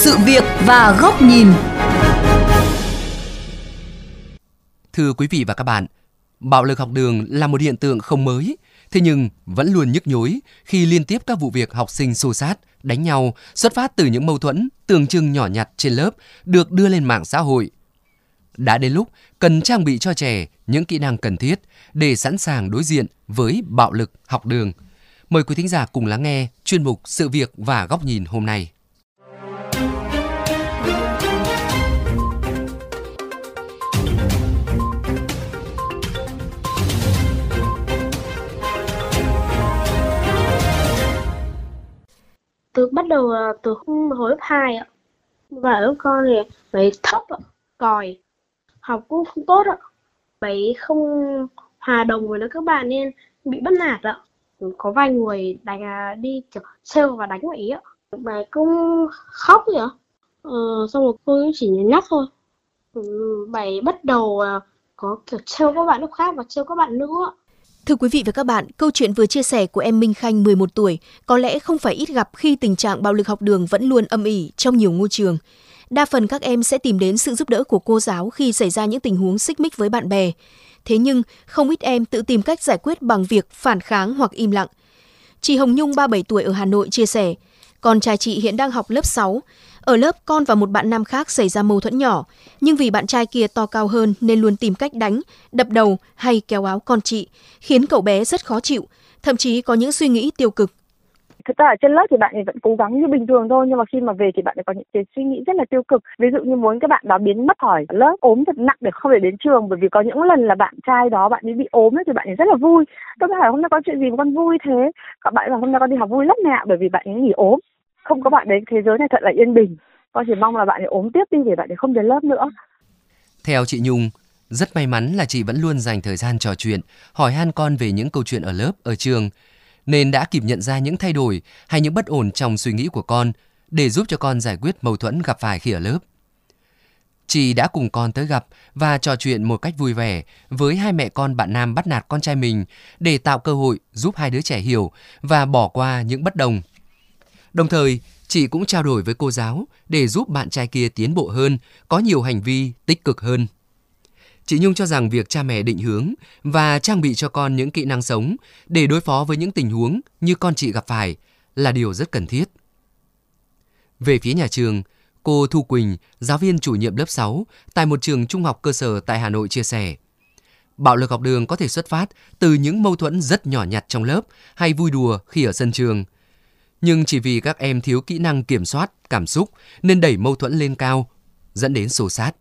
sự việc và góc nhìn. Thưa quý vị và các bạn, bạo lực học đường là một hiện tượng không mới, thế nhưng vẫn luôn nhức nhối khi liên tiếp các vụ việc học sinh xô xát, đánh nhau xuất phát từ những mâu thuẫn tưởng chừng nhỏ nhặt trên lớp được đưa lên mạng xã hội. Đã đến lúc cần trang bị cho trẻ những kỹ năng cần thiết để sẵn sàng đối diện với bạo lực học đường. Mời quý thính giả cùng lắng nghe chuyên mục Sự việc và góc nhìn hôm nay. Đầu à, từ hồi lớp 2 ạ. Và lớp con thì bị thấp ạ, còi, học cũng không tốt ạ. Phải không hòa đồng với các bạn nên bị bắt nạt ạ. Có vài người đánh à, đi kiểu trêu và đánh ý ạ. Bài cũng khóc vậy ạ. Ờ, xong rồi cô cũng chỉ nhắc thôi. Ừ, bắt đầu à, có kiểu trêu các bạn lúc khác và trêu các bạn nữa. Thưa quý vị và các bạn, câu chuyện vừa chia sẻ của em Minh Khanh 11 tuổi có lẽ không phải ít gặp khi tình trạng bạo lực học đường vẫn luôn âm ỉ trong nhiều ngôi trường. Đa phần các em sẽ tìm đến sự giúp đỡ của cô giáo khi xảy ra những tình huống xích mích với bạn bè. Thế nhưng, không ít em tự tìm cách giải quyết bằng việc phản kháng hoặc im lặng. Chị Hồng Nhung 37 tuổi ở Hà Nội chia sẻ, con trai chị hiện đang học lớp 6. Ở lớp con và một bạn nam khác xảy ra mâu thuẫn nhỏ, nhưng vì bạn trai kia to cao hơn nên luôn tìm cách đánh, đập đầu hay kéo áo con chị, khiến cậu bé rất khó chịu, thậm chí có những suy nghĩ tiêu cực. Thực ra ở trên lớp thì bạn ấy vẫn cố gắng như bình thường thôi nhưng mà khi mà về thì bạn ấy có những cái suy nghĩ rất là tiêu cực. Ví dụ như muốn các bạn đó biến mất khỏi lớp ốm thật nặng để không thể đến trường bởi vì có những lần là bạn trai đó bạn ấy bị ốm ấy, thì bạn ấy rất là vui. Tôi hỏi hôm nay có chuyện gì mà con vui thế? Các bạn bảo hôm nay con đi học vui lắm mẹ bởi vì bạn ấy nghỉ ốm. Không có bạn đấy thế giới này thật là yên bình. Con chỉ mong là bạn ấy ốm tiếp đi để bạn ấy không đến lớp nữa. Theo chị Nhung, rất may mắn là chị vẫn luôn dành thời gian trò chuyện, hỏi han con về những câu chuyện ở lớp, ở trường, nên đã kịp nhận ra những thay đổi hay những bất ổn trong suy nghĩ của con để giúp cho con giải quyết mâu thuẫn gặp phải khi ở lớp. Chị đã cùng con tới gặp và trò chuyện một cách vui vẻ với hai mẹ con bạn nam bắt nạt con trai mình để tạo cơ hội giúp hai đứa trẻ hiểu và bỏ qua những bất đồng. Đồng thời, chị cũng trao đổi với cô giáo để giúp bạn trai kia tiến bộ hơn, có nhiều hành vi tích cực hơn. Chị Nhung cho rằng việc cha mẹ định hướng và trang bị cho con những kỹ năng sống để đối phó với những tình huống như con chị gặp phải là điều rất cần thiết. Về phía nhà trường, cô Thu Quỳnh, giáo viên chủ nhiệm lớp 6 tại một trường trung học cơ sở tại Hà Nội chia sẻ, bạo lực học đường có thể xuất phát từ những mâu thuẫn rất nhỏ nhặt trong lớp hay vui đùa khi ở sân trường. Nhưng chỉ vì các em thiếu kỹ năng kiểm soát cảm xúc nên đẩy mâu thuẫn lên cao, dẫn đến xô xát.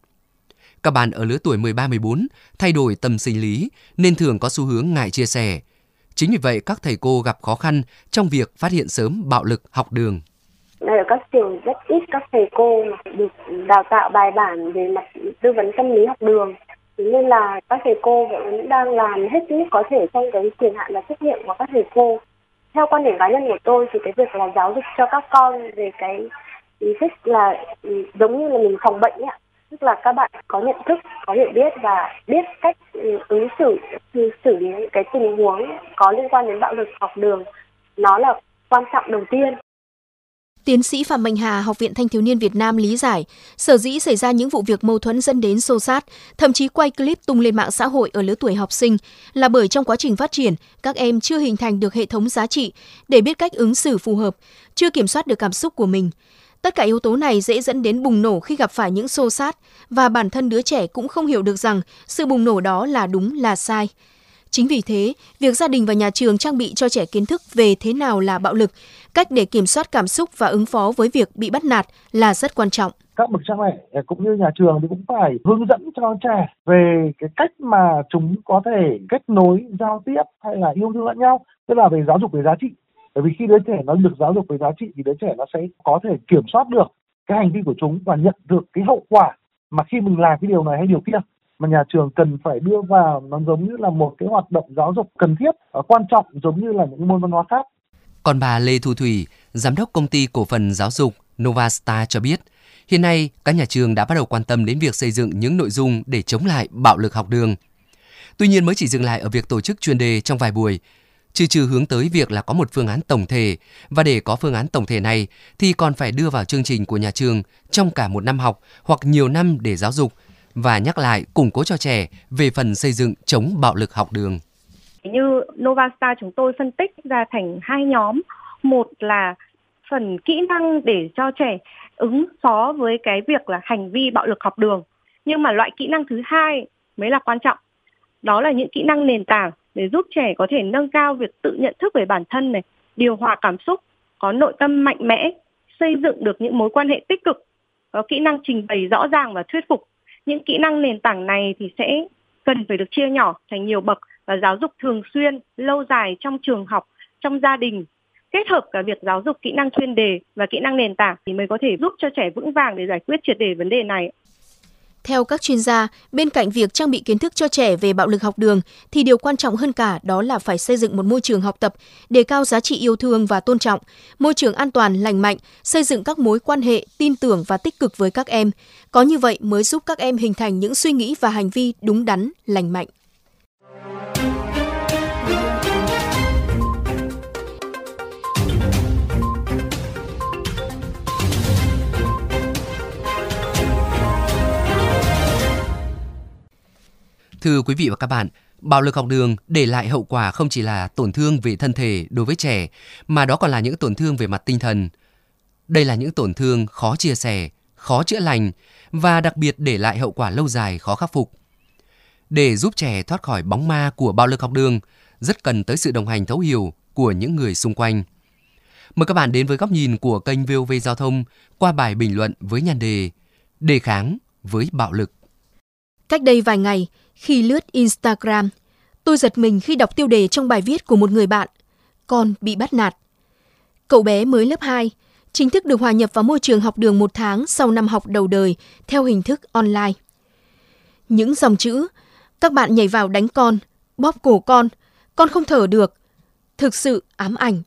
Các bạn ở lứa tuổi 13-14 thay đổi tâm sinh lý nên thường có xu hướng ngại chia sẻ. Chính vì vậy các thầy cô gặp khó khăn trong việc phát hiện sớm bạo lực học đường. Ở các trường rất ít các thầy cô được đào tạo bài bản về mặt tư vấn tâm lý học đường. Thế nên là các thầy cô vẫn đang làm hết sức có thể trong cái quyền hạn và trách nhiệm của các thầy cô. Theo quan điểm cá nhân của tôi thì cái việc là giáo dục cho các con về cái ý thức là ừ, giống như là mình phòng bệnh ấy tức là các bạn có nhận thức, có hiểu biết và biết cách ừ, ứng xử ừ, xử lý những cái tình huống có liên quan đến bạo lực học đường. Nó là quan trọng đầu tiên. Tiến sĩ Phạm Mạnh Hà, Học viện Thanh thiếu niên Việt Nam lý giải, sở dĩ xảy ra những vụ việc mâu thuẫn dẫn đến xô xát, thậm chí quay clip tung lên mạng xã hội ở lứa tuổi học sinh là bởi trong quá trình phát triển, các em chưa hình thành được hệ thống giá trị để biết cách ứng xử phù hợp, chưa kiểm soát được cảm xúc của mình. Tất cả yếu tố này dễ dẫn đến bùng nổ khi gặp phải những xô xát và bản thân đứa trẻ cũng không hiểu được rằng sự bùng nổ đó là đúng là sai. Chính vì thế, việc gia đình và nhà trường trang bị cho trẻ kiến thức về thế nào là bạo lực, cách để kiểm soát cảm xúc và ứng phó với việc bị bắt nạt là rất quan trọng. Các bậc cha mẹ cũng như nhà trường thì cũng phải hướng dẫn cho trẻ về cái cách mà chúng có thể kết nối, giao tiếp hay là yêu thương lẫn nhau, tức là về giáo dục về giá trị bởi vì khi đứa trẻ nó được giáo dục về giá trị thì đứa trẻ nó sẽ có thể kiểm soát được cái hành vi của chúng và nhận được cái hậu quả mà khi mình làm cái điều này hay điều kia mà nhà trường cần phải đưa vào nó giống như là một cái hoạt động giáo dục cần thiết và quan trọng giống như là những môn văn hóa khác. Còn bà Lê Thu Thủy, giám đốc công ty cổ phần giáo dục Novastar cho biết, hiện nay các nhà trường đã bắt đầu quan tâm đến việc xây dựng những nội dung để chống lại bạo lực học đường. Tuy nhiên mới chỉ dừng lại ở việc tổ chức chuyên đề trong vài buổi, chứ trừ hướng tới việc là có một phương án tổng thể và để có phương án tổng thể này thì còn phải đưa vào chương trình của nhà trường trong cả một năm học hoặc nhiều năm để giáo dục và nhắc lại củng cố cho trẻ về phần xây dựng chống bạo lực học đường. Như Novastar chúng tôi phân tích ra thành hai nhóm, một là phần kỹ năng để cho trẻ ứng phó với cái việc là hành vi bạo lực học đường. Nhưng mà loại kỹ năng thứ hai mới là quan trọng. Đó là những kỹ năng nền tảng để giúp trẻ có thể nâng cao việc tự nhận thức về bản thân này, điều hòa cảm xúc, có nội tâm mạnh mẽ, xây dựng được những mối quan hệ tích cực, có kỹ năng trình bày rõ ràng và thuyết phục. Những kỹ năng nền tảng này thì sẽ cần phải được chia nhỏ thành nhiều bậc và giáo dục thường xuyên, lâu dài trong trường học, trong gia đình kết hợp cả việc giáo dục kỹ năng chuyên đề và kỹ năng nền tảng thì mới có thể giúp cho trẻ vững vàng để giải quyết triệt đề vấn đề này. Theo các chuyên gia, bên cạnh việc trang bị kiến thức cho trẻ về bạo lực học đường thì điều quan trọng hơn cả đó là phải xây dựng một môi trường học tập đề cao giá trị yêu thương và tôn trọng, môi trường an toàn, lành mạnh, xây dựng các mối quan hệ tin tưởng và tích cực với các em. Có như vậy mới giúp các em hình thành những suy nghĩ và hành vi đúng đắn, lành mạnh. Thưa quý vị và các bạn, bạo lực học đường để lại hậu quả không chỉ là tổn thương về thân thể đối với trẻ, mà đó còn là những tổn thương về mặt tinh thần. Đây là những tổn thương khó chia sẻ, khó chữa lành và đặc biệt để lại hậu quả lâu dài khó khắc phục. Để giúp trẻ thoát khỏi bóng ma của bạo lực học đường, rất cần tới sự đồng hành thấu hiểu của những người xung quanh. Mời các bạn đến với góc nhìn của kênh VOV Giao thông qua bài bình luận với nhan đề Đề kháng với bạo lực. Cách đây vài ngày, khi lướt Instagram, tôi giật mình khi đọc tiêu đề trong bài viết của một người bạn. Con bị bắt nạt. Cậu bé mới lớp 2, chính thức được hòa nhập vào môi trường học đường một tháng sau năm học đầu đời theo hình thức online. Những dòng chữ, các bạn nhảy vào đánh con, bóp cổ con, con không thở được, thực sự ám ảnh.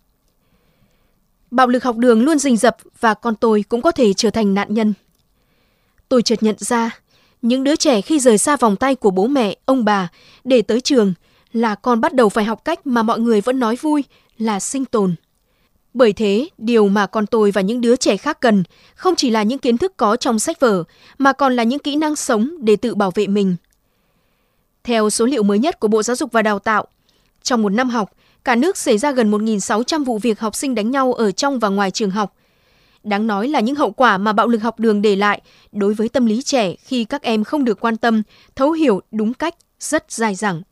Bạo lực học đường luôn rình rập và con tôi cũng có thể trở thành nạn nhân. Tôi chợt nhận ra, những đứa trẻ khi rời xa vòng tay của bố mẹ, ông bà để tới trường là con bắt đầu phải học cách mà mọi người vẫn nói vui là sinh tồn. Bởi thế, điều mà con tôi và những đứa trẻ khác cần không chỉ là những kiến thức có trong sách vở, mà còn là những kỹ năng sống để tự bảo vệ mình. Theo số liệu mới nhất của Bộ Giáo dục và Đào tạo, trong một năm học, cả nước xảy ra gần 1.600 vụ việc học sinh đánh nhau ở trong và ngoài trường học. Đáng nói là những hậu quả mà bạo lực học đường để lại đối với tâm lý trẻ khi các em không được quan tâm, thấu hiểu đúng cách rất dài dẳng.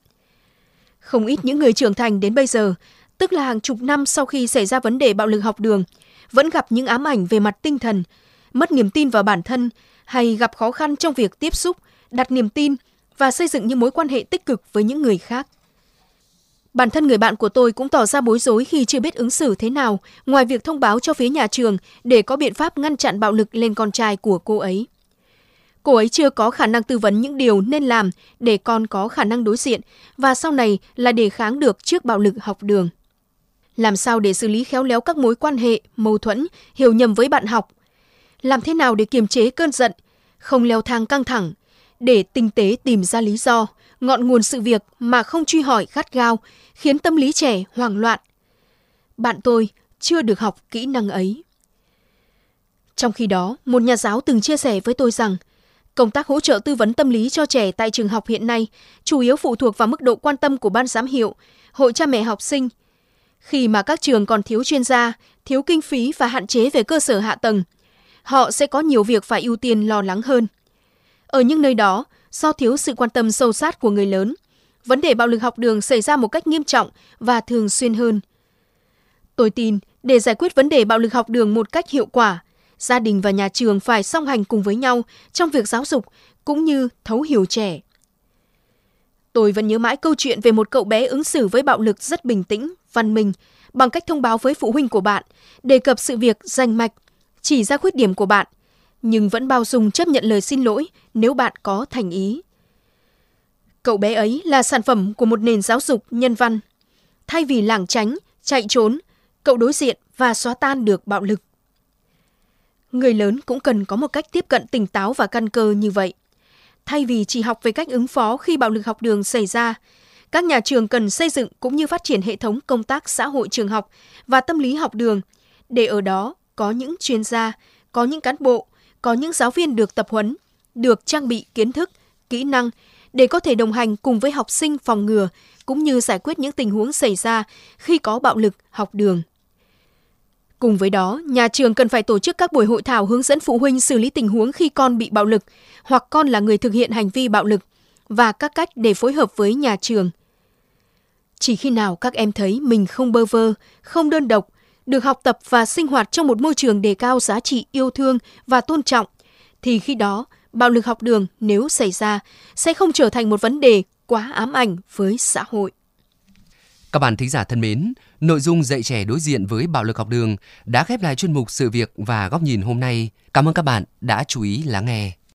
Không ít những người trưởng thành đến bây giờ, tức là hàng chục năm sau khi xảy ra vấn đề bạo lực học đường, vẫn gặp những ám ảnh về mặt tinh thần, mất niềm tin vào bản thân hay gặp khó khăn trong việc tiếp xúc, đặt niềm tin và xây dựng những mối quan hệ tích cực với những người khác. Bản thân người bạn của tôi cũng tỏ ra bối rối khi chưa biết ứng xử thế nào, ngoài việc thông báo cho phía nhà trường để có biện pháp ngăn chặn bạo lực lên con trai của cô ấy. Cô ấy chưa có khả năng tư vấn những điều nên làm để con có khả năng đối diện và sau này là đề kháng được trước bạo lực học đường. Làm sao để xử lý khéo léo các mối quan hệ, mâu thuẫn, hiểu nhầm với bạn học? Làm thế nào để kiềm chế cơn giận, không leo thang căng thẳng, để tinh tế tìm ra lý do, ngọn nguồn sự việc mà không truy hỏi gắt gao, khiến tâm lý trẻ hoảng loạn. Bạn tôi chưa được học kỹ năng ấy. Trong khi đó, một nhà giáo từng chia sẻ với tôi rằng, công tác hỗ trợ tư vấn tâm lý cho trẻ tại trường học hiện nay chủ yếu phụ thuộc vào mức độ quan tâm của ban giám hiệu, hội cha mẹ học sinh. Khi mà các trường còn thiếu chuyên gia, thiếu kinh phí và hạn chế về cơ sở hạ tầng, họ sẽ có nhiều việc phải ưu tiên lo lắng hơn. Ở những nơi đó, do thiếu sự quan tâm sâu sát của người lớn, vấn đề bạo lực học đường xảy ra một cách nghiêm trọng và thường xuyên hơn. Tôi tin, để giải quyết vấn đề bạo lực học đường một cách hiệu quả, gia đình và nhà trường phải song hành cùng với nhau trong việc giáo dục cũng như thấu hiểu trẻ. Tôi vẫn nhớ mãi câu chuyện về một cậu bé ứng xử với bạo lực rất bình tĩnh, văn minh, bằng cách thông báo với phụ huynh của bạn, đề cập sự việc danh mạch, chỉ ra khuyết điểm của bạn – nhưng vẫn bao dung chấp nhận lời xin lỗi nếu bạn có thành ý. Cậu bé ấy là sản phẩm của một nền giáo dục nhân văn. Thay vì lảng tránh, chạy trốn, cậu đối diện và xóa tan được bạo lực. Người lớn cũng cần có một cách tiếp cận tỉnh táo và căn cơ như vậy. Thay vì chỉ học về cách ứng phó khi bạo lực học đường xảy ra, Các nhà trường cần xây dựng cũng như phát triển hệ thống công tác xã hội trường học và tâm lý học đường để ở đó có những chuyên gia, có những cán bộ, có những giáo viên được tập huấn, được trang bị kiến thức, kỹ năng để có thể đồng hành cùng với học sinh phòng ngừa cũng như giải quyết những tình huống xảy ra khi có bạo lực học đường. Cùng với đó, nhà trường cần phải tổ chức các buổi hội thảo hướng dẫn phụ huynh xử lý tình huống khi con bị bạo lực hoặc con là người thực hiện hành vi bạo lực và các cách để phối hợp với nhà trường. Chỉ khi nào các em thấy mình không bơ vơ, không đơn độc, được học tập và sinh hoạt trong một môi trường đề cao giá trị yêu thương và tôn trọng, thì khi đó bạo lực học đường nếu xảy ra sẽ không trở thành một vấn đề quá ám ảnh với xã hội. Các bạn thính giả thân mến, nội dung dạy trẻ đối diện với bạo lực học đường đã khép lại chuyên mục sự việc và góc nhìn hôm nay. Cảm ơn các bạn đã chú ý lắng nghe.